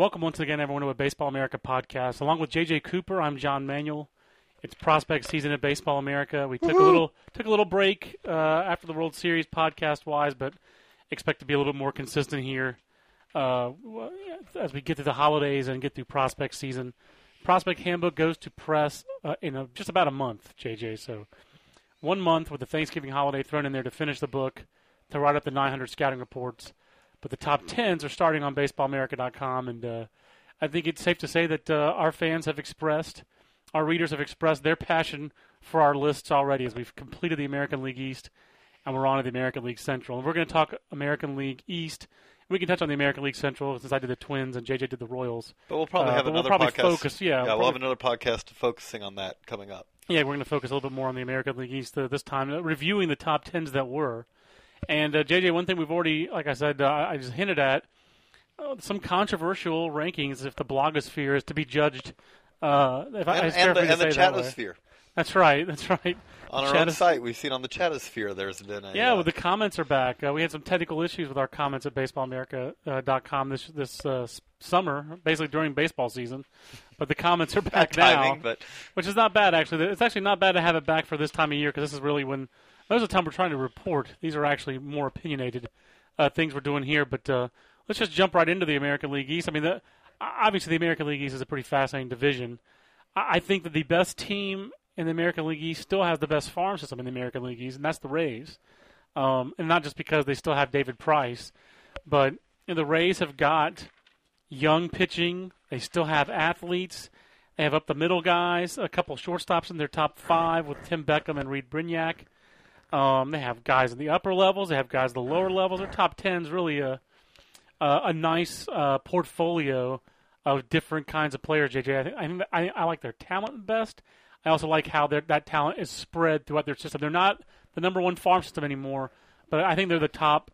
Welcome once again, everyone, to a Baseball America podcast. Along with JJ Cooper, I'm John Manuel. It's prospect season at Baseball America. We took a little took a little break uh, after the World Series podcast wise, but expect to be a little more consistent here uh, as we get through the holidays and get through prospect season. Prospect Handbook goes to press uh, in a, just about a month, JJ. So one month with the Thanksgiving holiday thrown in there to finish the book, to write up the 900 scouting reports. But the top tens are starting on BaseballAmerica.com, and uh, I think it's safe to say that uh, our fans have expressed, our readers have expressed their passion for our lists already as we've completed the American League East, and we're on to the American League Central. And we're going to talk American League East. We can touch on the American League Central since I did the Twins and JJ did the Royals. But we'll probably Uh, have but we'll another probably podcast. focus- yeah, we'll we'll have another podcast focusing on that coming up. Yeah, we're going to focus a little bit more on the American League East uh, this time, uh, reviewing the top tens that were. And uh, JJ, one thing we've already, like I said, uh, I just hinted at uh, some controversial rankings if the blogosphere is to be judged. Uh, if I, And, it's fair and the, and the say that chatosphere. That's right. That's right. On our Chatos- own site, we've seen on the chatosphere there's been a. Yeah, uh, well, the comments are back. Uh, we had some technical issues with our comments at BaseballAmerica.com this this uh, summer, basically during baseball season. But the comments are back bad now, but which is not bad actually. It's actually not bad to have it back for this time of year because this is really when most of the time we're trying to report. These are actually more opinionated uh, things we're doing here. But uh, let's just jump right into the American League East. I mean, the, obviously the American League East is a pretty fascinating division. I, I think that the best team in the American League East still has the best farm system in the American League East, and that's the Rays. Um, and not just because they still have David Price, but you know, the Rays have got young pitching. They still have athletes. They have up the middle guys, a couple shortstops in their top five with Tim Beckham and Reid Brignac. Um, they have guys in the upper levels. They have guys in the lower levels. Their top ten is really a a, a nice uh, portfolio of different kinds of players. JJ, I think, I, think I, I like their talent best. I also like how that talent is spread throughout their system. They're not the number one farm system anymore, but I think they're the top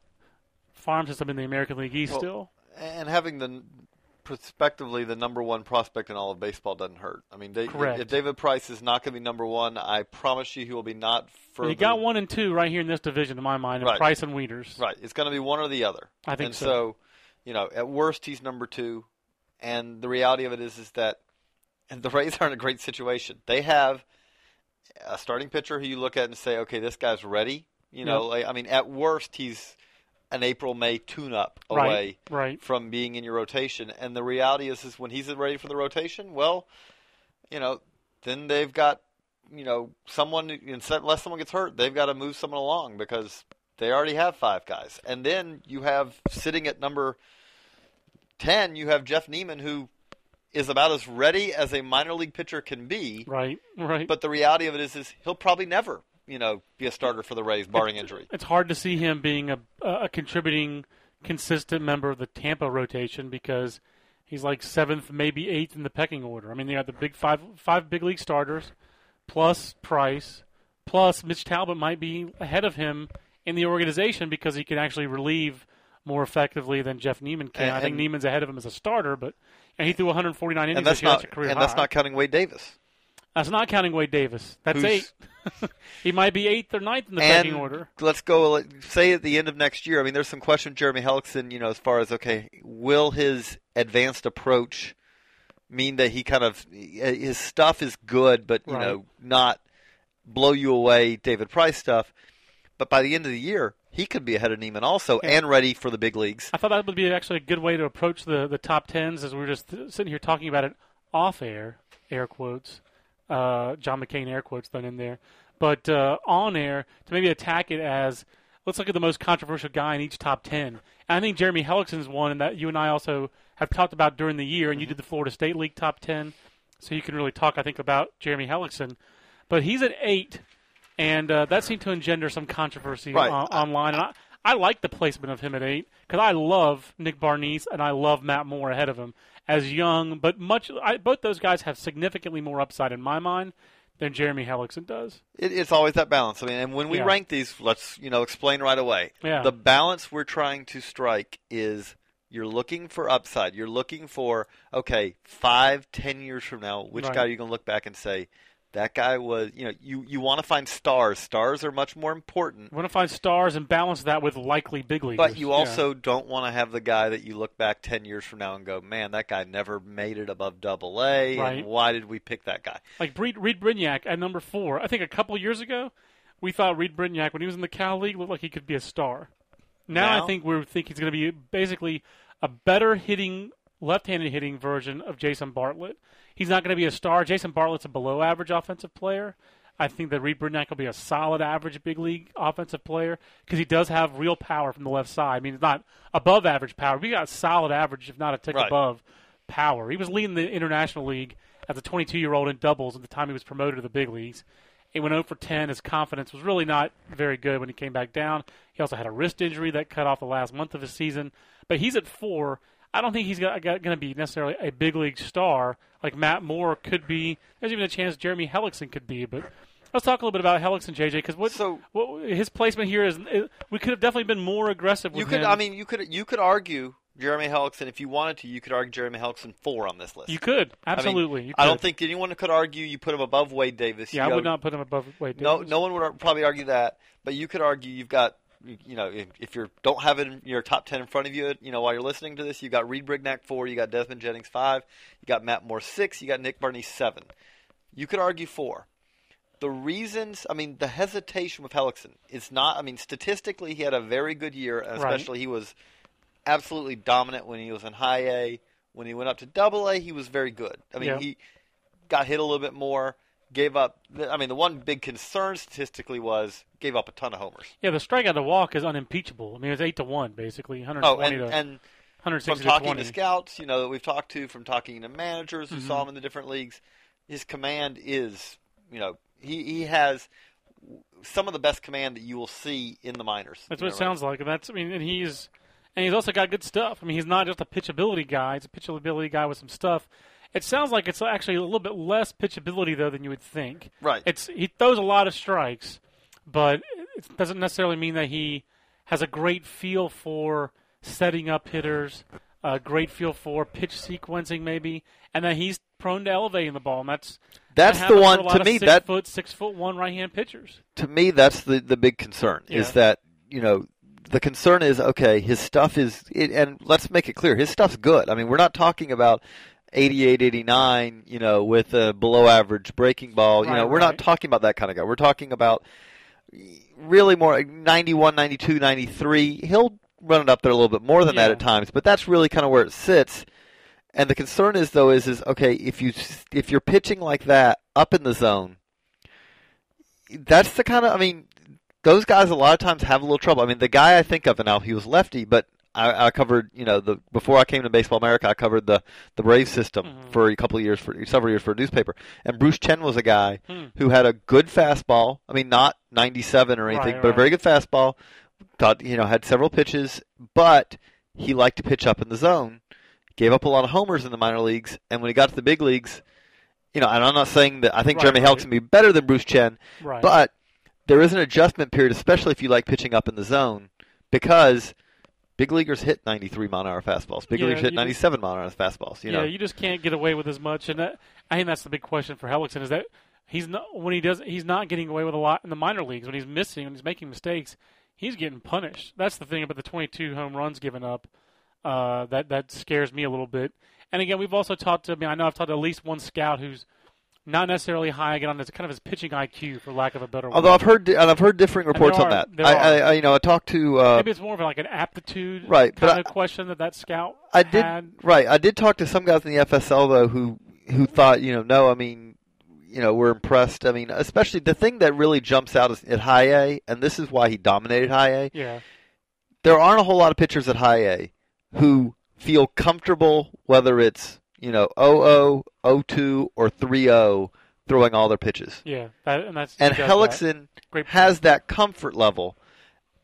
farm system in the American League East Well, still. and having the prospectively the number one prospect in all of baseball doesn't hurt. I mean, they, if David Price is not going to be number one, I promise you he will be not further. You got one and two right here in this division, in my mind, Right. Price and Wieters. Right, it's going to be one or the other. I think and so. so. you know, at worst he's number two, and the reality of it is, is that and the Rays are in a great situation. They have a starting pitcher who you look at and say, okay, this guy's ready. You know, like, I mean, at worst he's an April May tune-up away Right, right. from being in your rotation. And the reality is, is when he's ready for the rotation, well, you know, then they've got, you know, someone unless someone gets hurt, they've got to move someone along because they already have five guys. And then you have sitting at number ten, you have Jeff Niemann who is about as ready as a minor league pitcher can be. Right, right. But the reality of it is, is he'll probably never, you know, be a starter for the Rays, barring injury. it's hard to see him being a, a contributing, consistent member of the Tampa rotation because he's like seventh, maybe eighth in the pecking order. I mean, they got the big five, five big league starters, plus Price, plus Mitch Talbot might be ahead of him in the organization because he can actually relieve more effectively than Jeff Niemann can. And- I think and- Niemann's ahead of him as a starter, but and he threw 149 innings And that's this year. not, that's a career and that's not counting Wade Davis. That's not counting Wade Davis. That's Who's- eight. he might be eighth or ninth in the and pecking order. let's go. Say at the end of next year. I mean, there's some question, Jeremy Hellickson. You know, as far as okay, will his advanced approach mean that he kind of his stuff is good, but you Right. know, not blow you away, David Price stuff. But by the end of the year, he could be ahead of Niemann also, Yeah. and ready for the big leagues. I thought that would be actually a good way to approach the, the top tens as we were just sitting here talking about it off air, air quotes, uh, John McCain air quotes thrown in there, but uh, on air to maybe attack it as let's look at the most controversial guy in each top ten. And I think Jeremy Hellickson's one, and that you and I also have talked about during the year, and you did the Florida State League top ten, so you can really talk, I think, about Jeremy Hellickson. But he's at eight, and uh, that seemed to engender some controversy Right. on, online. And I, I like the placement of him at eight because I love Nick Barnese and I love Matt Moore ahead of him as young, but much. I, both those guys have significantly more upside in my mind than Jeremy Hellickson does. It, it's always that balance. I mean, and when we Yeah. rank these, let's you know explain right away. Yeah. The balance we're trying to strike is you're looking for upside. You're looking for okay, five, ten years from now, which Right. guy are you going to look back and say That guy was, you know, you, you want to find stars. Stars are much more important. Want to find stars and balance that with likely big leaguers. But you Yeah. also don't want to have the guy that you look back 10 years from now and go, man, that guy never made it above double A. Right. And why did we pick that guy? like Reid, Reid Brignac at number four. I think a couple years ago, we thought Reid Brignac, when he was in the Cal League, looked like he could be a star. Now, Now? I think we think he's going to be basically a better hitting, left-handed hitting version of Jason Bartlett. He's not going to be a star. Jason Bartlett's a below-average offensive player. I think that Reid Brignac will be a solid average big league offensive player because he does have real power from the left side. I mean, it's not above average power. We got solid average, if not a tick Right. above power. He was leading the International League as a 22 year old in doubles at the time he was promoted to the big leagues. He went 0 for 10. His confidence was really not very good when he came back down. He also had a wrist injury that cut off the last month of his season. But he's at four. I don't think he's going to be necessarily a big league star like Matt Moore could be. There's even a chance Jeremy Hellickson could be. But let's talk a little bit about Hellickson, JJ, because what, So- what his placement here is, is- we could have definitely been more aggressive with You could, him. I mean, you could, you could argue Jeremy Hellickson if you wanted to. You could argue Jeremy Hellickson four on this list. you could I mean, absolutely. you I don't think anyone could argue you put him above Wade Davis. Yeah, You I would not put him above Wade No, Davis. no one would ar- probably argue that, but you could argue you've got, you know, if, if you don't have it in your top ten in front of you, you know, while you're listening to this, you've got Reid Brignac four, you got Desmond Jennings five, you got Matt Moore six, you got Nick Barney seven. You could argue four. The reasons, I mean, the hesitation with Hellickson is not. I mean, statistically, he had a very good year, and Right. especially he was absolutely dominant when he was in high A. When he went up to double A, he was very good. I mean, Yeah. he got hit a little bit more, gave up. I mean, the one big concern statistically was gave up a ton of homers. Yeah, the strikeout to walk is unimpeachable. I mean, it's eight to one basically, 120 Oh, and, to and from 160 to talking 20. to scouts, you know, that we've talked to, from talking to managers who Mm-hmm. saw him in the different leagues, his command is, you know, he he has some of the best command that you will see in the minors. That's what it sounds like, and that's I mean, and he's and he's also got good stuff. I mean, he's not just a pitchability guy; he's a pitchability guy with some stuff. It sounds like it's actually a little bit less pitchability though than you would think. Right. It's he throws a lot of strikes, but it doesn't necessarily mean that he has a great feel for setting up hitters, a great feel for pitch sequencing maybe, and that he's prone to elevating the ball. And that's That's that the one- for a lot to me, Six that- foot, six foot one right hand pitchers. to me, that's the the big concern is that you know the concern is okay, his stuff is, it, and let's make it clear, his stuff's good. I mean, we're not talking about 88, 89, you know, with a below average breaking ball. You Right, know, we're not talking about that kind of guy. We're talking about really more like 91, 92, 93. He'll run it up there a little bit more than that at times, but that's really kind of where it sits. And the concern is though is is okay if you if you're pitching like that up in the zone, that's the kind of I mean those guys a lot of times have a little trouble. I mean the guy I think of and now he was lefty, but I, I covered you know the before I came to Baseball America I covered the the Brave system Mhm. for a couple of years for several years for a newspaper, and Bruce Chen was a guy Hmm. who had a good fastball. I mean not 97 or anything, Right, but a very good fastball. Thought you know had several pitches, but he liked to pitch up in the zone gave up a lot of homers in the minor leagues, and when he got to the big leagues, you know, and I'm not saying that I think Right, Jeremy right. Would be better than Bruce Chen, Right. but there is an adjustment period, especially if you like pitching up in the zone, because big leaguers hit 93 mile an hour fastballs. Big Yeah, leaguers hit you just- 97 mile an hour fastballs. You yeah, know, you just can't get away with as much, and that, I think that's the big question for Hellickson is that he's not when he does he's not getting away with a lot in the minor leagues when he's missing when he's making mistakes. He's getting punished. That's the thing about the 22 home runs given up. Uh, that that scares me a little bit. And again, we've also talked to. I mean, I know I've talked to at least one scout who's not necessarily high again on his kind of his pitching IQ, for lack of a better word. although I've heard and I've heard differing reports on that. I. I, I you know I talked to uh, Maybe it's more of like an aptitude Right, but kind I- of question that that scout I did had. right. I did talk to some guys in the FSL though who who thought you know no, I mean you know we're impressed. I mean especially the thing that really jumps out is at high A, and this is why he dominated high A. Yeah, There aren't a whole lot of pitchers at high A who feel comfortable whether it's you know 0-0, 0-2, or 3-0 throwing all their pitches. yeah, that, and that's And that. Hellickson Great has that comfort level,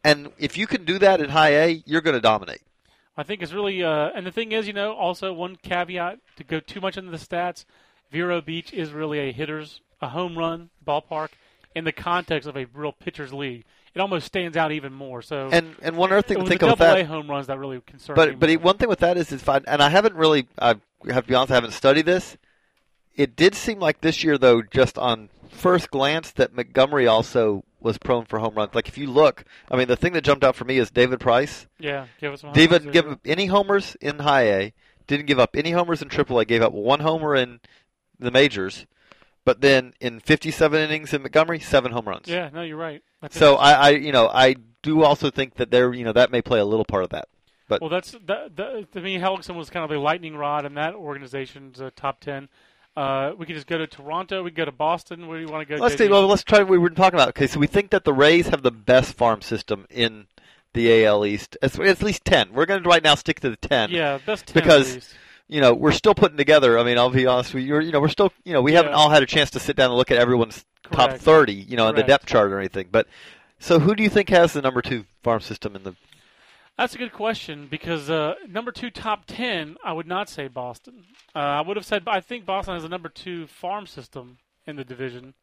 and if you can do that at high A, you're going to dominate. I think it's really, uh, and the thing is, you know, also one caveat to go too much into the stats. Vero Beach is really a hitter's, a home run ballpark in the context of a real pitcher's league. It almost stands out even more. So, And and one other thing to think the of with double that. Home runs that really concern me. But but more. one thing with that is is fine, and I haven't really I have to be honest, I haven't studied this. It did seem like this year though, just on first glance that Montgomery also was prone for home runs. Like if you look, I mean, the thing that jumped out for me is David Price. Yeah, give us one. David give up any homers in High A. Didn't give up any homers in Triple A. Gave up one homer in the majors, but then in 57 innings in Montgomery, seven home runs. Yeah, no, you're right. That's So I, I, you know, I do also think that there, you know, that may play a little part of that. But Well, that's that, that, to me. Hellickson was kind of the lightning rod in that organization's uh, top ten. Uh, we could just go to Toronto. We could go to Boston. Where do you want to go? let's JD? take, well, let's try what we were talking about. Okay, so we think that the Rays have the best farm system in the AL East. It's, at least ten. We're going to right now stick to the ten. yeah, best ten because- you know, we're still putting together. I mean, I'll be honest with you. You know, we're still, you know, we haven't all had a chance to sit down and look at everyone's top 30, you know, in the depth chart or anything. But so, who do you think has the number two farm system in the? That's a good question because uh, number two top ten, I would not say Boston. Uh, I would have said I think Boston has a number two farm system in the division.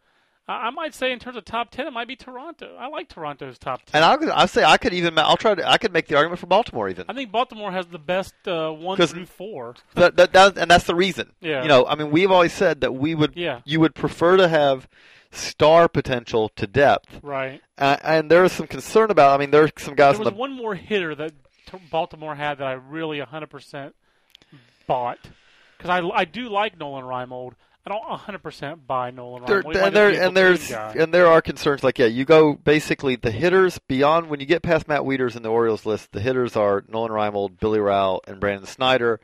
I, I might say in terms of top ten, it might be Toronto. I like Toronto's top ten. And I'll, I'll say I could even, I'll try to, I could make the argument for Baltimore even. I think Baltimore has the best uh, one through four. that, that, that, and that's the reason. Yeah. You know, I mean, we've always said that we would, Yeah. you would prefer to have star potential to depth, Right. uh, and there is some concern about. I mean, there are some guys There was the one more hitter that Baltimore had that I really 100% bought because I, I do like Nolan Reimold. I don't 100% buy Nolan there, Reimold. And there just be a and there's guy. and there are concerns like yeah you go basically the hitters beyond when you get past Matt Wieters in the Orioles list the hitters are Nolan Reimold, Billy Rowell, and Brandon Snyder,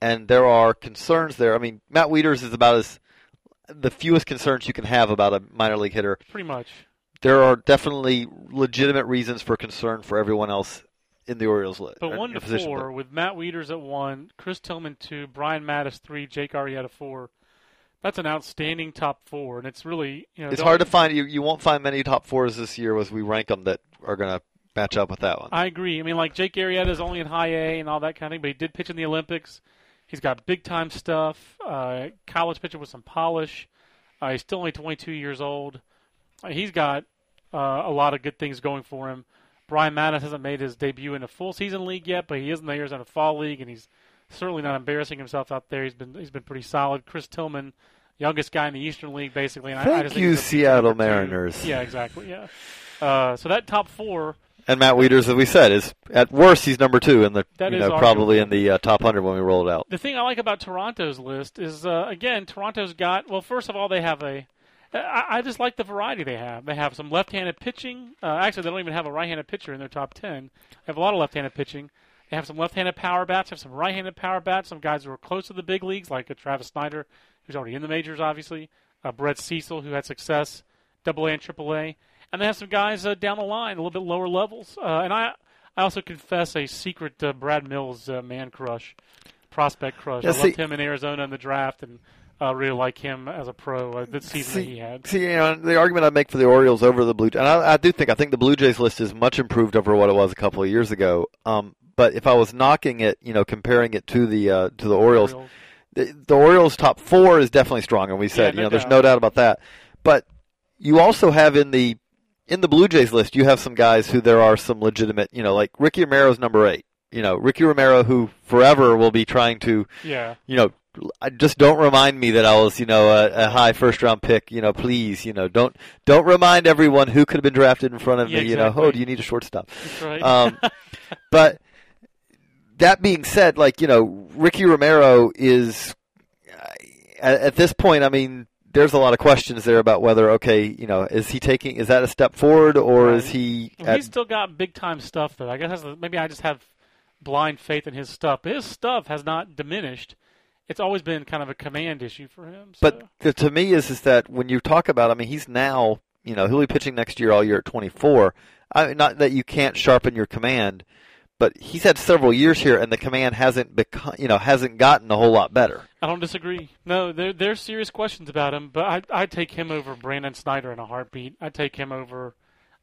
and there are concerns there. I mean Matt Wieters is about as the fewest concerns you can have about a minor league hitter. pretty much. There are definitely legitimate reasons for concern for everyone else in the Orioles list. But one to four with Matt Wieters at one, Chris Tillman two, Brian Matusz three, Jake Arrieta four. That's an outstanding top four, and it's really you know It's hard to find you. You won't find many top fours this year as we rank them that are going to match up with that one. I agree. I mean, like Jake Arrieta is only in high A and all that kind of thing, but he did pitch in the Olympics. He's got big time stuff. Uh, college pitcher with some polish. Uh, he's still only 22 years old. Uh, he's got uh, a lot of good things going for him. Brian Matusz hasn't made his debut in a full season league yet, but he is in the Arizona Fall League, and he's certainly not embarrassing himself out there. He's been he's been pretty solid. Chris Tillman, youngest guy in the Eastern League, basically. And I, I Thank just you, he's a future Seattle number two. Mariners. Yeah, exactly. Yeah. Uh, so that top four, And Matt Wieters, as we said, is at worst he's number two in the That you know probably in the uh, top hundred when we roll it out. the thing I like about Toronto's list is uh, again Toronto's got well first of all they have a I, I just like the variety they have. They have some left-handed pitching. Uh, actually, they don't even have a right-handed pitcher in their top ten. They have a lot of left-handed pitching. They have some left-handed power bats. They have some right-handed power bats. Some guys who are close to the big leagues, like a Travis Snider, who's already in the majors, obviously. Uh, Brett Cecil, who had success, Double A and Triple A, and they have some guys uh, down the line, a little bit lower levels. Uh, and I, I also confess a secret uh, Brad Mills uh, man crush, prospect crush. Yeah, I see- loved him in Arizona in the draft, and uh, really like him as a pro. Uh, the season that See- he had. See, you know, the argument I make for the Orioles over the Blue, and I, I do think I think the Blue Jays list is much improved over what it was a couple of years ago. Um, but if I was knocking it, you know, comparing it to the uh, to the Orioles, Orioles. the, the Orioles top four is definitely strong, and we said, Yeah, you no know, there's no doubt about that. But you also have in the in the Blue Jays list, you have some guys who there are some legitimate, you know, like Ricky Romero's number eight. You know, Ricky Romero, who forever will be trying to, Yeah. you know, I just don't remind me that I was, you know, a, a high first round pick. You know, please, you know, don't don't remind everyone who could have been drafted in front of Yeah, me. You know, exactly. oh, do you need a shortstop? Right. Um, but that being said, like you know, Ricky Romero is at, at this point. I mean, there's a lot of questions there about whether okay, you know, is he taking is that a step forward or Right. is he? Well, At, he's still got big time stuff though. I guess that's maybe I just have blind faith in his stuff. His stuff has not diminished. It's always been kind of a command issue for him. So. but the, to me is is that when you talk about, I mean, he's now you know he'll be pitching next year all year at 24. I, not that you can't sharpen your command, but he's had several years here, and the command hasn't become you know hasn't gotten a whole lot better. I don't disagree. No, there there's serious questions about him, but I I take him over Brandon Snyder in a heartbeat. I take him over.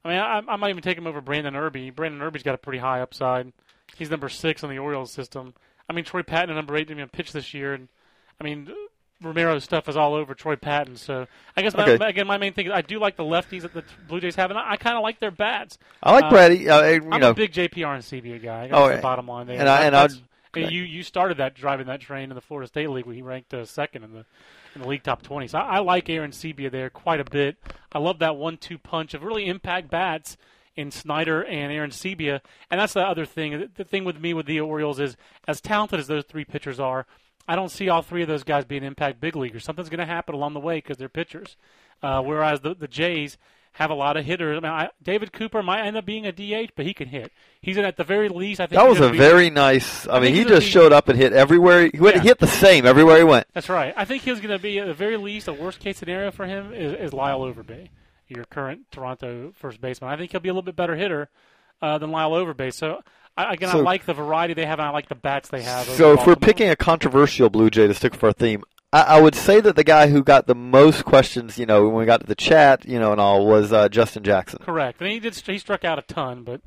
I mean, I, I might even take him over Brandon Erbe. Brandon Erbe's got a pretty high upside. He's number six on the Orioles system. I mean, Troy Patton number eight didn't even pitch this year, and I mean. Romero's stuff is all over Troy Patton, so I guess my, Okay. again my main thing is I do like the lefties that the Blue Jays have, and I, I kind of like their bats. I like Uh, Brady. Uh, you I'm know, a big J.P. Arencibia guy. Oh, the bottom line there. and I- and I- And you you started that driving that train in the Florida State League where he ranked uh, second in the in the league top twenty. So I, I like Arencibia there quite a bit. I love that one-two punch of really impact bats in Snider and Arencibia. And that's the other thing. The thing with me with the Orioles is as talented as those three pitchers are, I don't see all three of those guys being impact big leaguers. Something's going to happen along the way because they're pitchers. Uh, whereas the, the Jays have a lot of hitters. I mean, I, David Cooper might end up being a DH, but he can hit. He's in, at the very least. I think that was a be, very nice. I, I mean, he just he's showed up and hit everywhere. He went Yeah. hit the same everywhere he went. That's right. I think he's going to be at the very least a worst case scenario for him is, is Lyle Overbay, your current Toronto first baseman. I think he'll be a little bit better hitter uh, than Lyle Overbay. So I, again, I like the variety they have, and I like the bats they have. So if we're picking a controversial Blue Jay to stick with our theme, I, I would say that the guy who got the most questions, you know, when we got to the chat, you know, and all, was uh, Justin Jackson. correct, and he did he struck out a ton, but.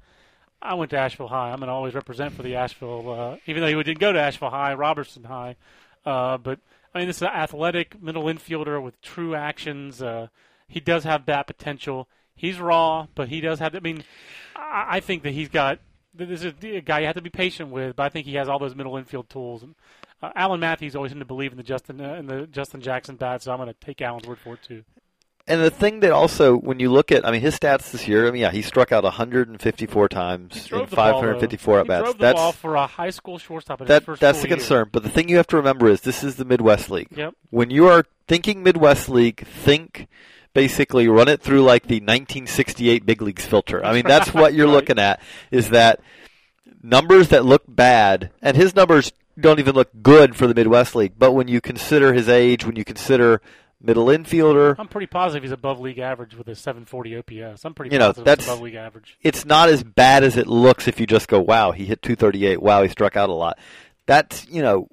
I went to Asheville High. I'm going to always represent for the Asheville, uh, even though he didn't go to Asheville High, Robertson High. Uh, but I mean, this is an athletic middle infielder with true actions. Uh, he does have bat potential. He's raw, but he does have. I mean, I, I think that he's got. This is a guy you have to be patient with, but I think he has all those middle infield tools. And uh, Alan Matthews always seemed to believe in the Justin uh, in the Justin Jackson bat, so I'm going to take Alan's word for it too. And the thing that also, when you look at, I mean, his stats this year, I mean, yeah, he struck out 154 times in the ball, though. 554 at bats. That's ball for a high school shortstop that, that's the year. concern. But the thing you have to remember is this is the Midwest League. Yep. When you are thinking Midwest League, think basically run it through like the 1968 big leagues filter. I mean, that's what you're Right. looking at is that numbers that look bad, and his numbers don't even look good for the Midwest League. But when you consider his age, when you consider middle infielder, I'm pretty positive he's above league average with a 740 OPS. I'm pretty You know, positive that's- above league average. it's not as bad as it looks if you just go, wow, he hit 238. Wow, he struck out a lot. That's, you know,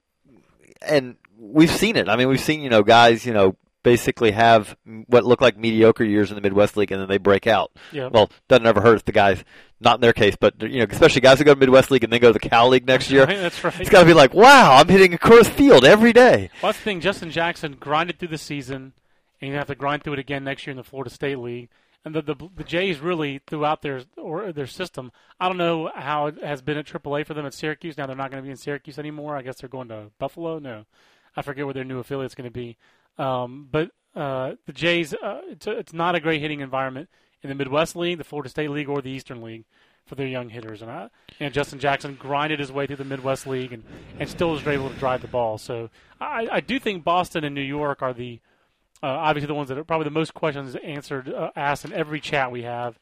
and we've seen it. I mean, we've seen, you know, guys, you know, basically have what look like mediocre years in the Midwest League and then they break out. Yeah. Well, doesn't ever hurt if the guys, not in their case, but, you know, especially guys who go to Midwest League and then go to the Cal League next year. that's right. It's got to be like, wow, I'm hitting across field every day. Well, that's the thing. Justin Jackson grinded through the season, and you have to grind through it again next year in the Florida State League. And the the, the Jays really throughout their or their system. I don't know how it has been at AAA for them at Syracuse. Now they're not going to be in Syracuse anymore. I guess they're going to Buffalo. No, I forget where their new affiliate's going to be. Um, but uh, the Jays, uh, it's, a, it's not a great hitting environment in the Midwest League, the Florida State League, or the Eastern League for their young hitters. And I, you know, Justin Jackson grinded his way through the Midwest League and, and still was able to drive the ball. So I, I do think Boston and New York are the uh, obviously the ones that are probably the most questions answered uh, asked in every chat we have.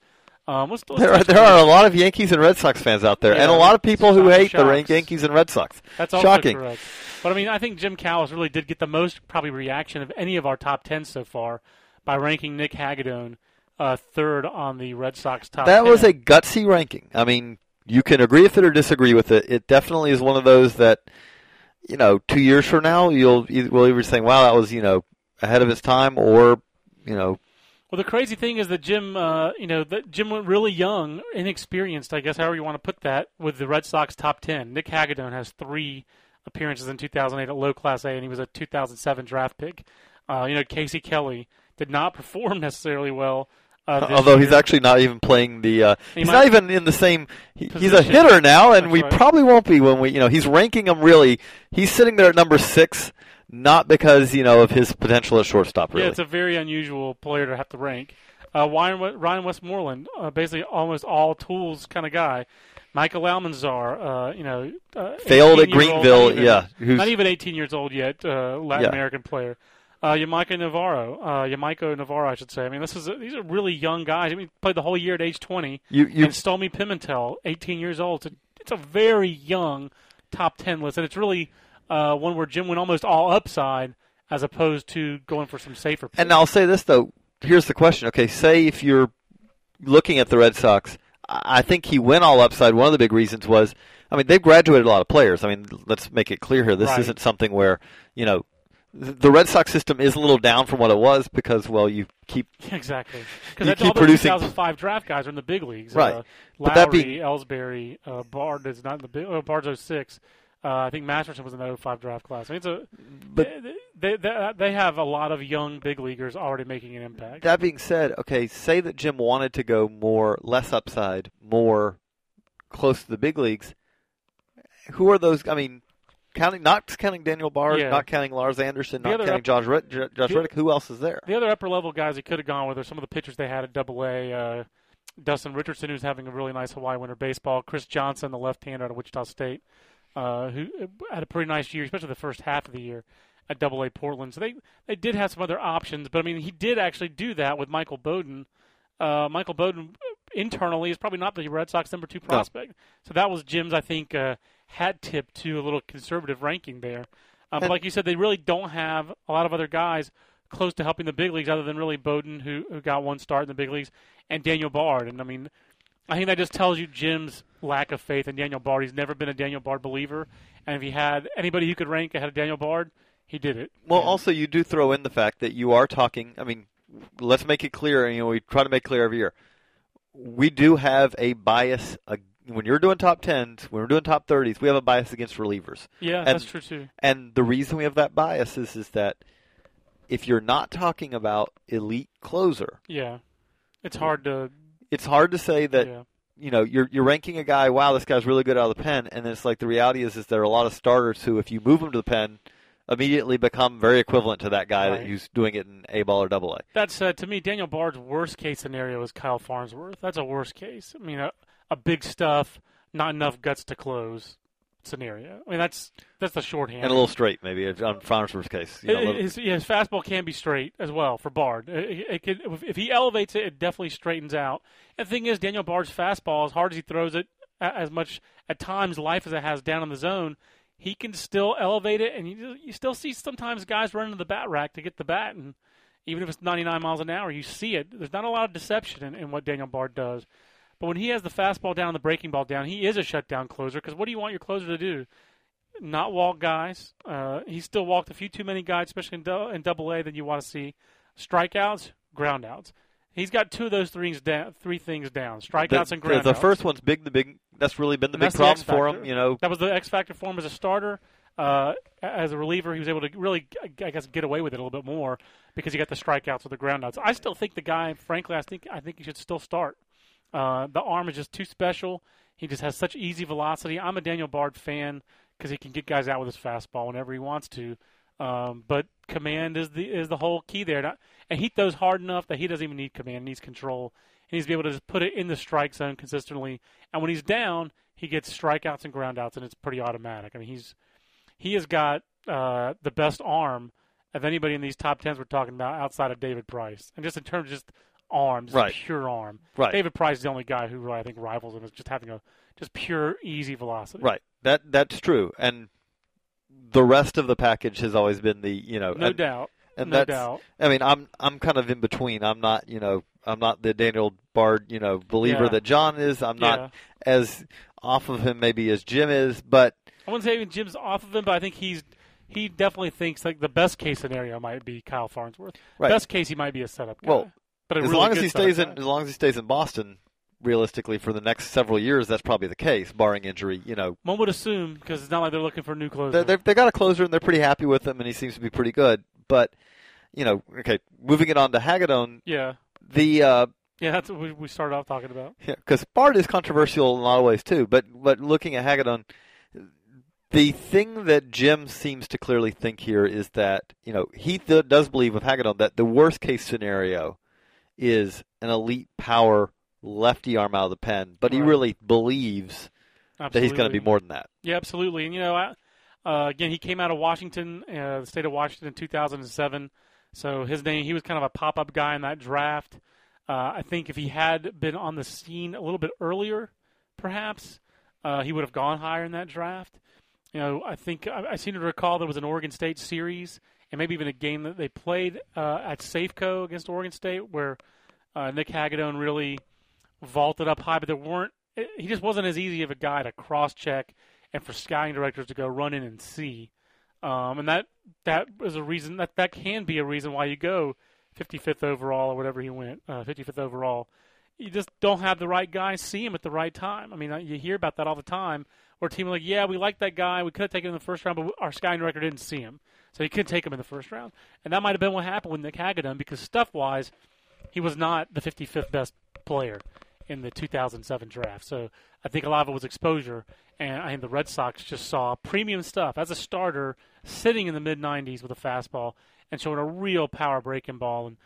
Um, let's, let's There are, there are a lot of Yankees and Red Sox fans out there, and a lot of people who hate the. Yankees and Red Sox. That's Shocking. correct. But I mean, I think Jim Callis really did get the most probably reaction of any of our top ten so far by ranking Nick Hagadone uh, third on the Red Sox top. That 10. was a gutsy ranking. I mean, you can agree with it or disagree with it. It definitely is one of those that, you know, two years from now, you'll either, will either saying, "Wow, that was you know ahead of its time," or you know, Well, the crazy thing is that Jim, uh, you know, that Jim went really young, inexperienced, I guess, however you want to put that, with the Red Sox top ten. Nick Hagadone has three appearances in 2008 at low Class A, and he was a 2007 draft pick. Uh, you know, Casey Kelly did not perform necessarily well. Uh, although he's actually not even playing the, uh, He he's not even in the same. He, he's a hitter now, and That's we right. probably won't be when we, you know, he's ranking him really. He's sitting there at number six, not because you know of his potential at shortstop. Really, Yeah, it's a very unusual player to have to rank. Uh, Ryan, Ryan Westmoreland, uh, basically almost all tools kind of guy. Michael Almanzar, uh, you know, uh, Failed at 18 old, Greenville, even- yeah, who's- not even 18 years old yet. Uh, Latin Yeah. American player. Uh, Yamaika Navarro, uh, Yamaiko Navarro, I should say. I mean, this is a, these are really young guys. I mean, played the whole year at age 20. you you and Pimentel, 18 years old. It's a, it's a very young top 10 list, and it's really uh, one where Jim went almost all upside as opposed to going for some safer. And I'll say this though. Here's the question. Okay, say if you're looking at the Red Sox, I think he went all upside. One of the big reasons was, I mean, they've graduated a lot of players. I mean, let's make it clear here. This Right. isn't something where you know the Red Sox system is a little down from what it was because well, you keep Exactly. Because all keep those producing- 2005 draft guys are in the big leagues. Right. Uh, But that being- Ellsbury, uh, Bard is not in the big. Oh, Bard's 06. Uh, I think Masterson was in the 05 draft class. I mean, it's a, But- they, they, they have a lot of young big leaguers already making an impact. That being said, okay, say that Jim wanted to go more less upside, more close to the big leagues. who are those? I mean, counting not counting Daniel Bard, Yeah. not counting Lars Anderson, The not counting up- Josh Red, Josh the- Reddick. Who else is there? The other upper level guys he could have gone with are some of the pitchers they had at Double A. Uh, Dustin Richardson, who's having a really nice Hawaii Winter Baseball. Chris Johnson, the left-hander out of Wichita State, uh, who had a pretty nice year, especially the first half of the year at Double A Portland. So they they did have some other options, but I mean he did actually do that with Michael Bowden. Uh, Michael Bowden internally is probably not the Red Sox number two prospect. So that was Jim's, I think, uh, hat tip to a little conservative ranking there. Um, but like you said, they really don't have a lot of other guys close to helping the big leagues other than really Bowden, who, who got one start in the big leagues, and Daniel Bard. And I mean, I think that just tells you Jim's lack of faith in Daniel Bard. He's never been a Daniel Bard believer. And if he had anybody who could rank ahead of Daniel Bard, he did it. Well, And- also you do throw in the fact that you are talking. I mean, let's make it clear. You know, we try to make clear every year. We do have a bias. When you're doing top tens, when we're doing top thirties, we have a bias against relievers. yeah, and- that's true too. And the reason we have that bias is is that if you're not talking about elite closer, Yeah, it's hard to. It's hard to say that yeah. you know you're you're ranking a guy. Wow, this guy's really good out of the pen, and it's like the reality is is there are a lot of starters who, if you move them to the pen, immediately become very equivalent to that guy Right. that who's doing it in A ball or double A. That said, to me, Daniel Bard's worst case scenario is Kyle Farnsworth. That's a worst case. I mean, a, a big stuff, not enough guts to close scenario. I mean, that's that's the shorthand. And a little straight, maybe on Farnsworth's case. You know, It- his, yeah, his fastball can be straight as well for Bard. It, it- could, if- if he elevates it, it definitely straightens out. And the thing is, Daniel Bard's fastball, as hard as he throws it, as much at times life as it has down in the zone, he can still elevate it, and you you still see sometimes guys running to the bat rack to get the bat, and even if it's 99 miles an hour, you see it. There's not a lot of deception in, in what Daniel Bard does. But when he has the fastball down and the breaking ball down, he is a shutdown closer. Because what do you want your closer to do? Not walk guys. Uh, he still walked a few too many guys, especially in, dou- in Double A, than you want to see. Strikeouts, groundouts. He's got two of those things down. Three things down: strikeouts the, and groundouts. the first one's big. The big that's really been the And big that's the problem for him. You know, That was the X factor for him as a starter. Uh, as a reliever, he was able to really, I guess, get away with it a little bit more because he got the strikeouts with the groundouts. I still think the guy, frankly, I think I think he should still start. Uh, the arm is just too special. He just has such easy velocity. I'm a Daniel Bard fan because he can get guys out with his fastball whenever he wants to. Um, but command is the is the whole key there. Not- And he throws hard enough that he doesn't even need command; he needs control. He needs to be able to just put it in the strike zone consistently. And when he's down, he gets strikeouts and groundouts, and it's pretty automatic. I mean, he's he has got uh, the best arm of anybody in these top tens we're talking about outside of David Price, and just in terms of just arms, Right. pure arm. right, David Price is the only guy who really, I think rivals him as just having a just pure easy velocity. right. That that's true. And the rest of the package has always been the you know, No and, doubt. and no that's doubt. I mean, I'm I'm kind of in between. I'm not, you know, I'm not the Daniel Bard, you know, believer Yeah. that John is. I'm not Yeah. as off of him maybe as Jim is, but I wouldn't say even Jim's off of him, but I think he's he definitely thinks like the best case scenario might be Kyle Farnsworth. Right. Best case he might be a setup guy. Well, but as really long as he stays in as long as he stays in Boston, realistically for the next several years, that's probably the case, barring injury. You know, One would assume because it's not like they're looking for a new closer. they they got a closer and they're pretty happy with him, and he seems to be pretty good. But you know, okay, moving it on to Hagadone, yeah, the uh, yeah, that's what we, we started off talking about. Yeah, because Bard is controversial in a lot of ways too. But but looking at Hagadone, the thing that Jim seems to clearly think here is that you know he th- does believe with Hagadone that the worst case scenario is an elite power lefty arm out of the pen, but he really believes that he's going to be more than that. Yeah, absolutely. And you know, I, uh, again, he came out of Washington, uh, the state of Washington, in 2007. So his name, he was kind of a pop-up guy in that draft. Uh, I think if he had been on the scene a little bit earlier, perhaps uh, he would have gone higher in that draft. You know, I think I, I seem to recall there was an Oregon State series, and maybe even a game that they played uh, at Safeco against Oregon State, where uh, Nick Hagadone really vaulted up high, but there weren't. He just wasn't as easy of a guy to cross-check and for scouting directors to go run in and see. Um, and that that is a reason that that can be a reason why you go 55th overall or whatever he went, uh, 55th overall. You just don't have the right guy see him at the right time. I mean, uh, you hear about that all the time. Where a team like, yeah, we like that guy, we could have taken him in the first round, but our scouting director didn't see him, so he couldn't take him in the first round. And that might have been what happened with Nick Hagadone because stuff-wise, he was not the 55th best player. in the 2007 draft. So I think a lot of it was exposure, and I think the Red Sox just saw premium stuff as a starter, sitting in the mid 90s with a fastball and showing a real power breaking ball, and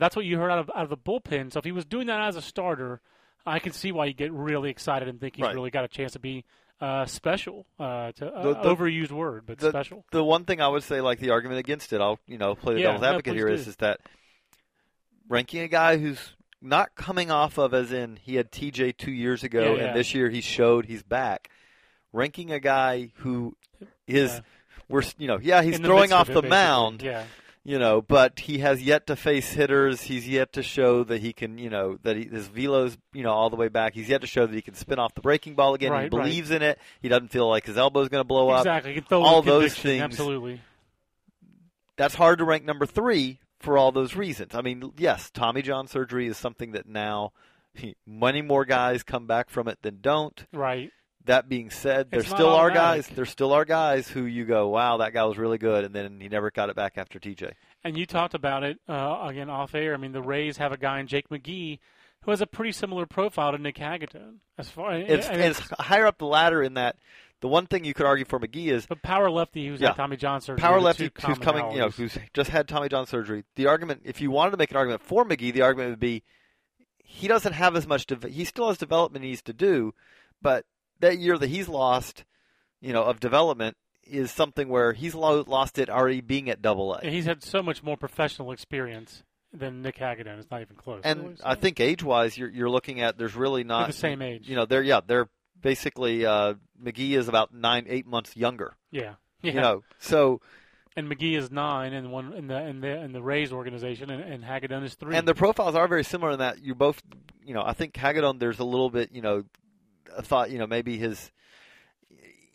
that's what you heard out of out of the bullpen. So if he was doing that as a starter, I can see why you get really excited and think he's Right. really got a chance to be uh, special. Uh, to uh, The- the- overused word, but the, special. The one thing I would say, like the argument against it, I'll you know play the Yeah, devil's advocate please here, is do. is that ranking a guy who's not coming off of as in he had TJ two years ago Yeah, yeah. and this year he showed he's back. Ranking a guy who is Yeah. we're you know yeah he's throwing off the mound Yeah, you know, but he has yet to face hitters. He's yet to show that he can, you know, that he, his velo's, you know, all the way back. He's yet to show that he can spin off the breaking ball again. he Right, right. believes in it. He doesn't feel like his elbow's going to blow up. exactly. Can throw all those things- Absolutely. That's hard to rank number three for all those reasons. I mean, yes, Tommy John surgery is something that now many more guys come back from it than don't. Right. That being said, there still are guys. There still are guys who you go, wow, that guy was really good, and then he never got it back after TJ. And you talked about it uh, again off air. I mean, the Rays have a guy in Jake McGee who has a pretty similar profile to Nick Hagadone. As far It's, and it's higher up the ladder in that the one thing you could argue for McGee is but power lefty who's Yeah. had Tommy John surgery. power lefty who's coming, you know, who's just had Tommy John surgery. The argument, if you wanted to make an argument for McGee, the argument would be he doesn't have as much. De- he still has development he needs to do, but that year that he's lost, you know, of development is something where he's lost it already being at Double A. And he's had so much more professional experience than Nick Hagadone. It's not even close. And. I think age-wise, you're you're looking at there's really They're not the same age. You know, they're yeah, they're basically uh, McGee is about nine, eight months younger. yeah, yeah. You know, so and McGee is nine and one in the in the in the Rays organization, and, and Hagadone is three. and the profiles are very similar in that you both, you know, I think Hagadone there's a little bit, you know, a thought, you know, maybe his,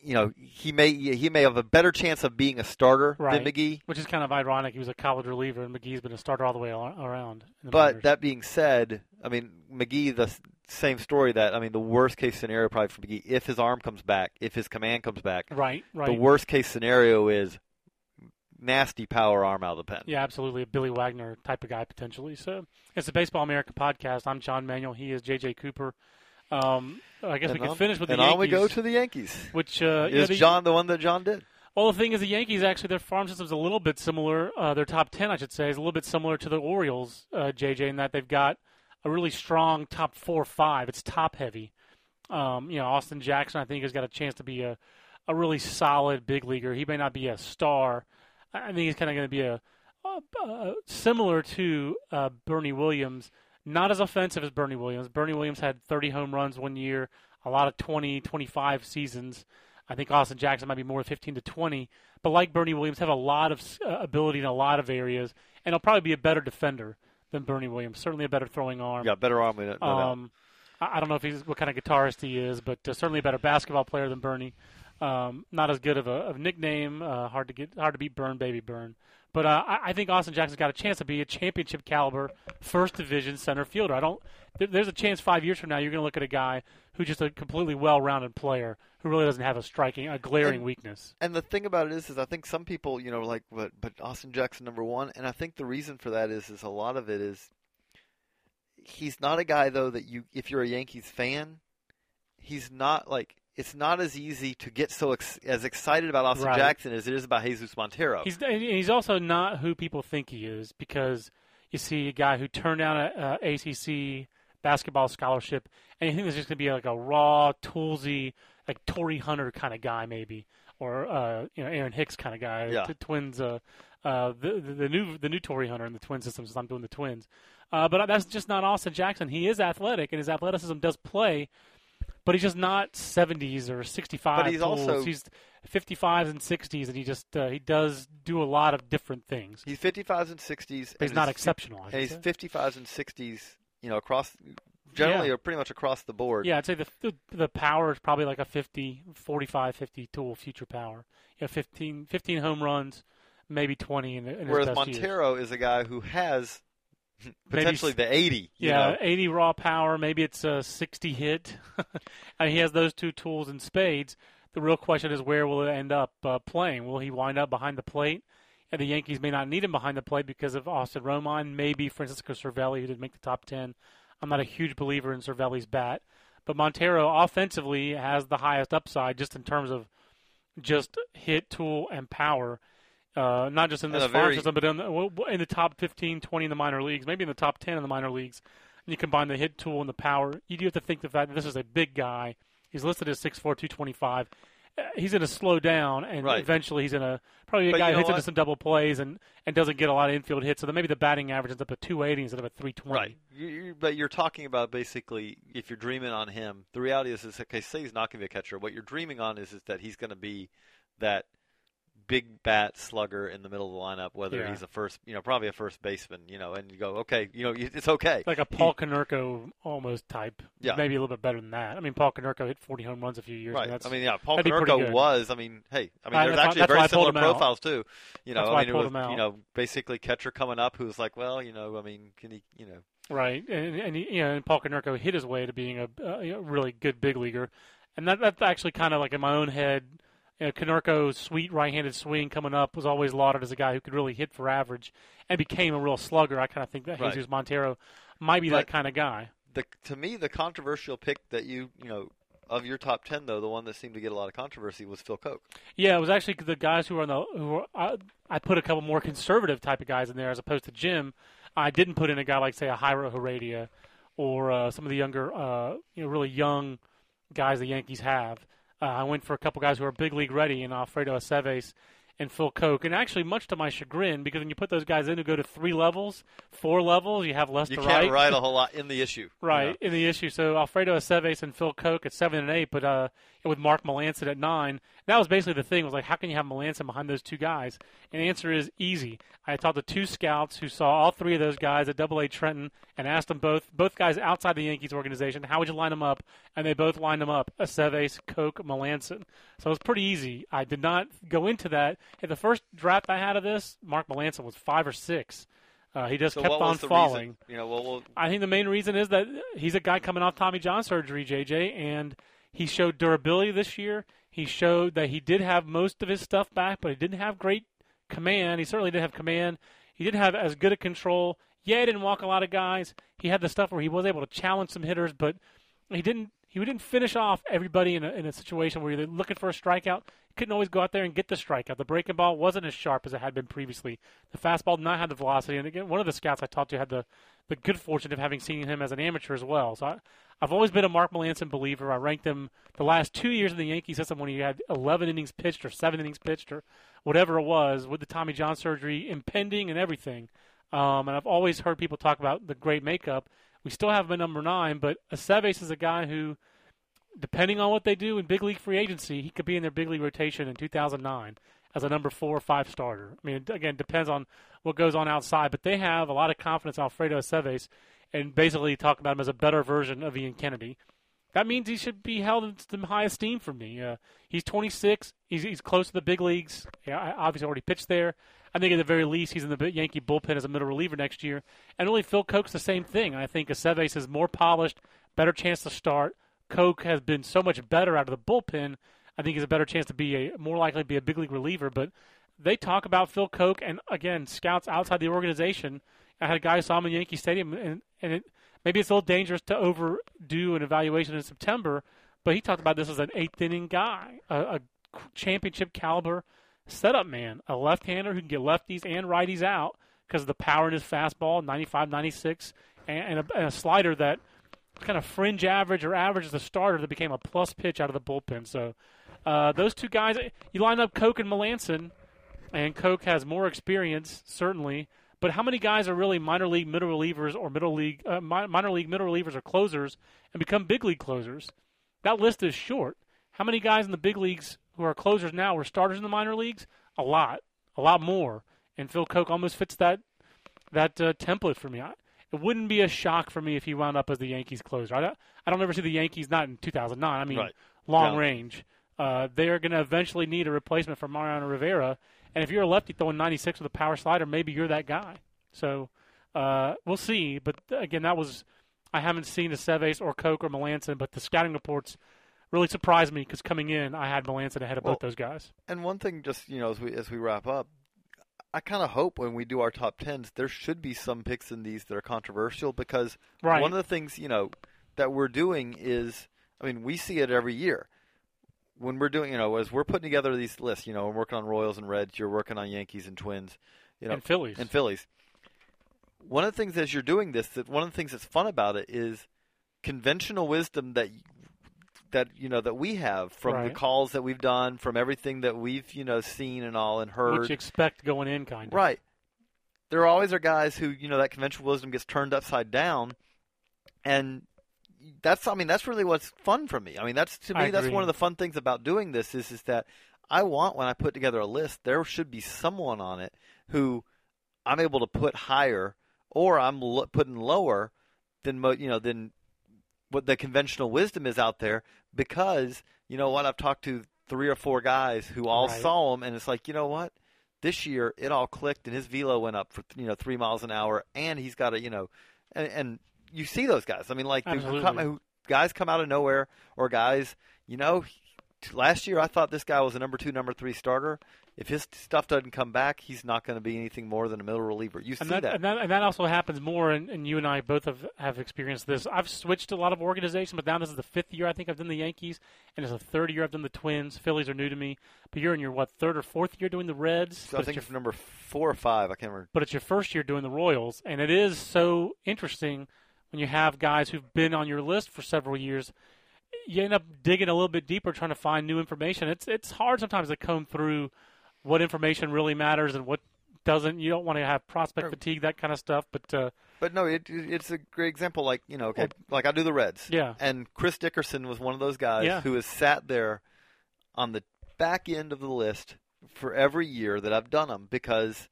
you know, he may he may have a better chance of being a starter Right. than McGee. which is kind of ironic. He was a college reliever, and McGee's been a starter all the way around. the But that being said, I mean McGee the same story that I mean the worst case scenario probably for McGee if his arm comes back, if his command comes back, right, right. the worst case scenario is nasty power arm out of the pen. Yeah, absolutely. A Billy Wagner type of guy potentially. So it's a Baseball America podcast. I'm John Manuel. He is JJ Cooper. Um, I guess we And can on- finish with the and Yankees. on we go to the Yankees. which uh, Is the- John the one that John did? Well, the thing is, the Yankees actually their farm system is a little bit similar. Uh, their top ten, I should say, is a little bit similar to the Orioles, uh, JJ, in that they've got a really strong top four, five. It's top heavy. Um, you know, Austin Jackson, I think, has got a chance to be a, a really solid big leaguer. He may not be a star. I I think he's kind of going to be a, a, a similar to uh, Bernie Williams. Not as offensive as Bernie Williams. Bernie Williams had 30 home runs one year, a lot of 20, 25 seasons. I think Austin Jackson might be more 15 to 20, but like Bernie Williams, have a lot of uh, ability in a lot of areas, and he'll probably be a better defender than Bernie Williams. Certainly a better throwing arm. Yeah, better arm. No. Um, I I don't know if he's what kind of guitarist he is, but uh, certainly a better basketball player than Bernie. Um, not as good of a of nickname. Uh, hard to get, hard to beat Burn, baby Burn. But uh, I, I think Austin Jackson's got a chance to be a championship caliber first division center fielder. I don't. There, there's a chance five years from now you're going to look at a guy who's just a completely well-rounded player who really doesn't have a striking, a glaring And- weakness. And the thing about it is, is I think some people, you know, like, but but Austin Jackson number one, and I think the reason for that is, is a lot of it is, he's not a guy though that you, if you're a Yankees fan, he's not like it's not as easy to get so ex- as excited about Austin Right. Jackson as it is about Jesus Montero. He's and he's also not who people think he is because you see a guy who turned down a, a ACC basketball scholarship, and you think there's just going to be like a raw, toolsy, like Torii Hunter kind of guy, maybe, or uh, you know Aaron Hicks kind of guy. Yeah. The Twins, uh, uh, the, the the new the new Torii Hunter in the Twin system. Since I'm doing the Twins, uh, but that's just not Austin Jackson. He is athletic, and his athleticism does play. But he's just not 70s or 65. But he's tools. also- he's 55s and 60s, and he just uh, he does do a lot of different things. He's 55s and 60s. But he's not exceptional. I And he's say. 55s and 60s, you know, across generally Yeah. or pretty much across the board. Yeah, I'd say the, the the power is probably like a 50, 45, 50 tool future power. You know, 15, 15 home runs, maybe 20 in, the, in Whereas best years. Montero is a guy who has potentially s- the 80. You Yeah, know? 80 raw power, maybe it's a 60 hit. and he has those two tools in spades. The real question is where will it end up uh, playing? Will he wind up behind the plate? And the Yankees may not need him behind the plate because of Austin Romine, maybe Francisco Cervelli, who didn't make the top 10. I'm not a huge believer in Cervelli's bat, but Montero offensively has the highest upside just in terms of just hit, tool, and power. Uh, not just in this farm very- system, but in the, in the top 15, 20 in the minor leagues, maybe in the top 10 in the minor leagues. And you combine the hit tool and the power. You do have to think the fact that this is a big guy. He's listed as 6'4", 225. Uh, He's going to slow down, and Right. eventually he's going to probably a But guy you who hits into some double plays and, and doesn't get a lot of infield hits. So then maybe the batting average ends up at 280 instead of at 320. Right. You, but you're talking about basically if you're dreaming on him. The reality is, is okay. Say he's not going to be a catcher. What you're dreaming on is, is that he's going to be that big bat slugger in the middle of the lineup. Whether Yeah. he's a first, you know, probably a first baseman. You know, and you go, okay, you know, it's okay. Like a Paul Konerko almost type. Yeah. Maybe a little bit better than that. I mean, Paul Konerko hit 40 home runs a few years ago. Right. I mean, yeah, Paul that'd be pretty Konerko was. I mean, hey, I mean, there's actually very similar him out. profiles too. You know, I why I mean, it was, you know, basically catcher coming up who's like, well, you know, I mean, can he, you know, Right, and and, he, you know, and Paul Konerko hit his way to being a, know, really good big leaguer, and that that's actually kind of like in my own head. You know, Konerko's sweet right-handed swing coming up was always lauded as a guy who could really hit for average, and became a real slugger. I kind of think that Right. Jesus Montero might be But- that kind of guy. the to me the controversial pick that you you know of your top ten though the one that seemed to get a lot of controversy was Phil Coke. Yeah, it was actually the guys who were on the who were, I, I put a couple more conservative type of guys in there as opposed to Jim. I didn't put in a guy like say a Jairo Heredia or uh, some of the younger, uh, you know, really young guys the Yankees have. Uh, I went for a couple guys who are big league ready in Alfredo Aceves and Phil Coke, and actually much to my chagrin because when you put those guys in who go to three levels, four levels, you have less You to can't write. write a whole lot in the issue, you Right know. in the issue. So Alfredo Aceves and Phil Coke at seven and eight, but uh, with Mark Melancon at nine. That was basically the thing. Was like, how can you have Melancon behind those two guys? And the answer is easy. I talked to two scouts who saw all three of those guys at Double A Trenton and asked them both, both guys outside the Yankees organization, how would you line them up? And they both lined them up: Aceves, Coke, Melancon. So it was pretty easy. I did not go into that. Hey, the first draft I had of this, Mark Melancon was five or six. Uh, he just So kept on falling. You know, well, well I think the main reason is that he's a guy coming off Tommy John surgery, JJ, and he showed durability this year. He showed that he did have most of his stuff back, but he didn't have great command. He certainly didn't have command. He didn't have as good a control. Yeah, he didn't walk a lot of guys. He had the stuff where he was able to challenge some hitters, but he didn't. He didn't finish off everybody in a, in a situation where you're looking for a strikeout. He couldn't always go out there and get the strikeout. The breaking ball wasn't as sharp as it had been previously. The fastball did not have the velocity. And again, one of the scouts I talked to had the, the good fortune of having seen him as an amateur as well. So I, I've always been a Mark Melancon believer. I ranked him the last two years in the Yankee system when he had 11 innings pitched or seven innings pitched or whatever it was with the Tommy John surgery impending and everything. Um, and I've always heard people talk about the great makeup. We still have him at number nine, but Aceves is a guy who, depending on what they do in big league free agency, he could be in their big league rotation in 2009 as a number four or five starter. I mean, again, depends on what goes on outside, but they have a lot of confidence in Alfredo Aceves and basically talk about him as a better version of Ian Kennedy. That means he should be held in some high esteem from me. Uh, he's 26. He's, he's close to the big leagues. Yeah, I obviously already pitched there. I think at the very least he's in the Yankee bullpen as a middle reliever next year. And really, Phil Coke's the same thing. I think Aceves is more polished, better chance to start. Coke has been so much better out of the bullpen. I think he's a better chance to be a more likely to be a big league reliever. But they talk about Phil Coke and again scouts outside the organization. I had a guy who saw him in Yankee Stadium, and and it, maybe it's a little dangerous to overdo an evaluation in September. But he talked about this as an eighth inning guy, a, a championship caliber setup man, a left-hander who can get lefties and righties out because of the power in his fastball, 95, 96, and, and, a, and a slider that kind of fringe average or average as a starter that became a plus pitch out of the bullpen. So uh, those two guys, you line up Coke and Melancon, and Coke has more experience certainly. But how many guys are really minor league middle relievers or middle league uh, minor league middle relievers or closers and become big league closers? That list is short. How many guys in the big leagues who are closers now were starters in the minor leagues? A lot, a lot more. And Phil Coke almost fits that that uh, template for me. I, it wouldn't be a shock for me if he wound up as the Yankees closer. I don't, I don't ever see the Yankees not in 2009. I mean, Right. long range. Uh, they are going to eventually need a replacement for Mariano Rivera. And if you're a lefty throwing 96 with a power slider, maybe you're that guy. So uh, we'll see. But again, that was I haven't seen Aceves or Coke or Melancon, but the scouting reports really surprised me because coming in, I had Melancon ahead of Well- both those guys. And one thing, just you know, as we as we wrap up, I kind of hope when we do our top tens, there should be some picks in these that are controversial because Right. one of the things you know that we're doing is, I mean, we see it every year when we're doing, you know, as we're putting together these lists. You know, we're working on Royals and Reds, you're working on Yankees and Twins, you know, and Phillies. and Phillies. One of the things as you're doing this, that one of the things that's fun about it is conventional wisdom that that you know that we have from the calls that we've done, from everything that we've you know seen and all and heard. What you expect going in, kind of. Right. There always are guys who, you know, that conventional wisdom gets turned upside down, and that's, I mean, that's really what's fun for me. I mean, that's to me, that's one of the fun things about doing this is, is that I want when I put together a list, there should be someone on it who I'm able to put higher, or I'm lo- putting lower than, mo- you know, than what the conventional wisdom is out there, because you know what, I've talked to three or four guys who all Right. saw him, and it's like, you know what this year it all clicked and his velo went up for you know three miles an hour and he's got a you know and, and you see those guys. I mean like who guys come out of nowhere or guys you know last year i thought this guy was a number two number three starter. If his stuff doesn't come back he's not going to be anything more than a middle reliever. You see And that, that, And that and that also happens more, and, and you and I both have, have experienced this. I've switched a lot of organizations, but now this is the fifth year I think I've done the Yankees, and it's the third year I've done the Twins. Phillies are new to me, but you're in your what third or fourth year doing the Reds? so i think it's number four or five i can't remember. But it's your first year doing the Royals, and it is so interesting when you have guys who've been on your list for several years. You end up digging a little bit deeper, trying to find new information. It's it's hard sometimes to comb through what information really matters and what doesn't. You don't want to have prospect Sure. fatigue, that kind of stuff. But uh, But no, it, it's a great example. Like you know, okay, like I do the Reds. Yeah. And Chris Dickerson was one of those guys Yeah. who has sat there on the back end of the list for every year that I've done them because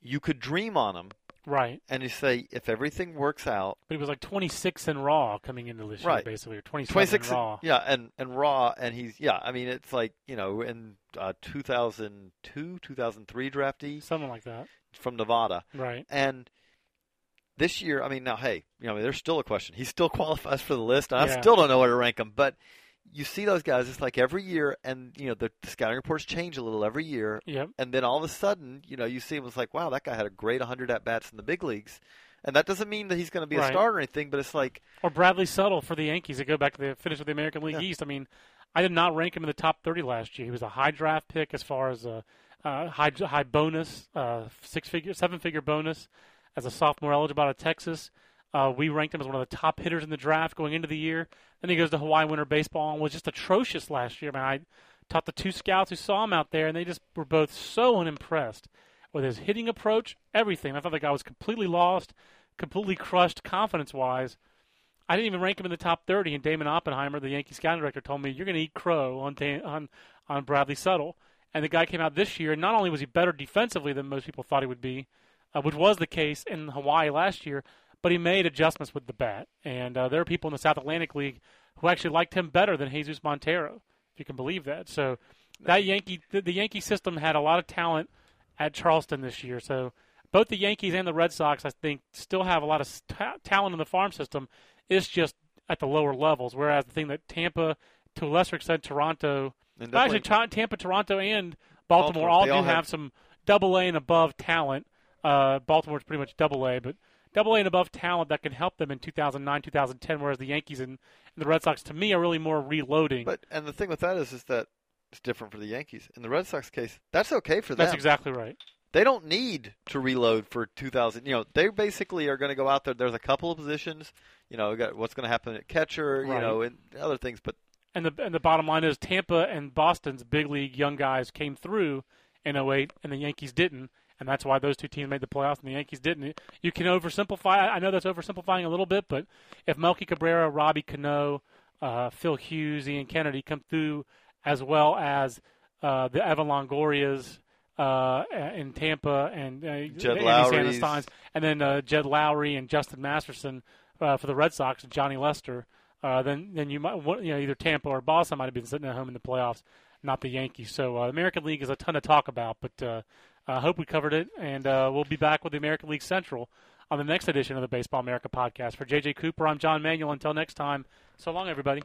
you could dream on him right. and you say if everything works out, But he was like 26 in Raw coming into this Right. year, basically, or 27 twenty six, in Raw. yeah, and and raw, and he's yeah. I mean, it's like you know, in uh, two thousand two, two thousand three draftee Something like that. from Nevada. Right. And this year, I mean, now, hey, you know, there's still a question. He still qualifies for the list, and I Yeah. still don't know where to rank him. But you see those guys, it's like every year, and you know, the, the scouting reports change a little every year, Yep. and then all of a sudden, you know, you see him, it's like, wow, that guy had a great 100 at bats in the big leagues, and that doesn't mean that he's going to be a Right. starter or anything, but it's like, Or Bradley Suttle for the Yankees to go back to the finish with the American League Yeah. East. I mean, I did not rank him in the top 30 last year. He was a high draft pick as far as a uh, high high bonus, uh, six figure, seven figure bonus as a sophomore eligible out of Texas. Uh, we ranked him as one of the top hitters in the draft going into the year. Then he goes to Hawaii Winter Baseball and was just atrocious last year. Man, I taught the two scouts who saw him out there, and they just were both so unimpressed with his hitting approach, everything. I thought the guy was completely lost, completely crushed confidence wise. I didn't even rank him in the top 30, and Damon Oppenheimer, the Yankee scouting director, told me you're going to eat crow on Dan- on on Bradley Suttle. And the guy came out this year, and not only was he better defensively than most people thought he would be, uh, which was the case in Hawaii last year, but he made adjustments with the bat. And uh, there are people in the South Atlantic League who actually liked him better than Jesus Montero, if you can believe that. So that Yankee, the, the Yankee system had a lot of talent at Charleston this year. So both the Yankees and the Red Sox, I think, still have a lot of ta- talent in the farm system. It's just at the lower levels. Whereas the thing that Tampa, to a lesser extent, Toronto, actually, Ta- Tampa, Toronto, and Baltimore, Baltimore, all do all have, have- some double A and above talent. Uh, Baltimore's pretty much double A, but double A and above talent that can help them in 2009, 2010. Whereas the Yankees and, and the Red Sox, to me, are really more reloading. but and the thing with that is, is that it's different for the Yankees. In the Red Sox case, that's okay for them. That's exactly right. they don't need to reload for 2000 you know they basically are going to go out there there's a couple of positions you know got what's going to happen at catcher you know and other things but And the and the bottom line is Tampa and Boston's big league young guys came through in 08 and the Yankees didn't. And that's why those two teams made the playoffs and the Yankees didn't. You can oversimplify. I know that's oversimplifying a little bit, but if Melky Cabrera, Robbie Cano, uh, Phil Hughes, Ian Kennedy come through, as well as uh, the Evan Longorias uh, in Tampa and uh, Jed Andy Lowrie's. And then uh, Jed Lowrie and Justin Masterson uh, for the Red Sox and Johnny Lester, uh, then then you might you know either Tampa or Boston might have been sitting at home in the playoffs, not the Yankees. So uh, the American League is a ton to talk about, but uh, I hope we covered it, and uh, we'll be back with the American League Central on the next edition of the Baseball America podcast. For JJ Cooper, I'm John Manuel. Until next time, so long, everybody.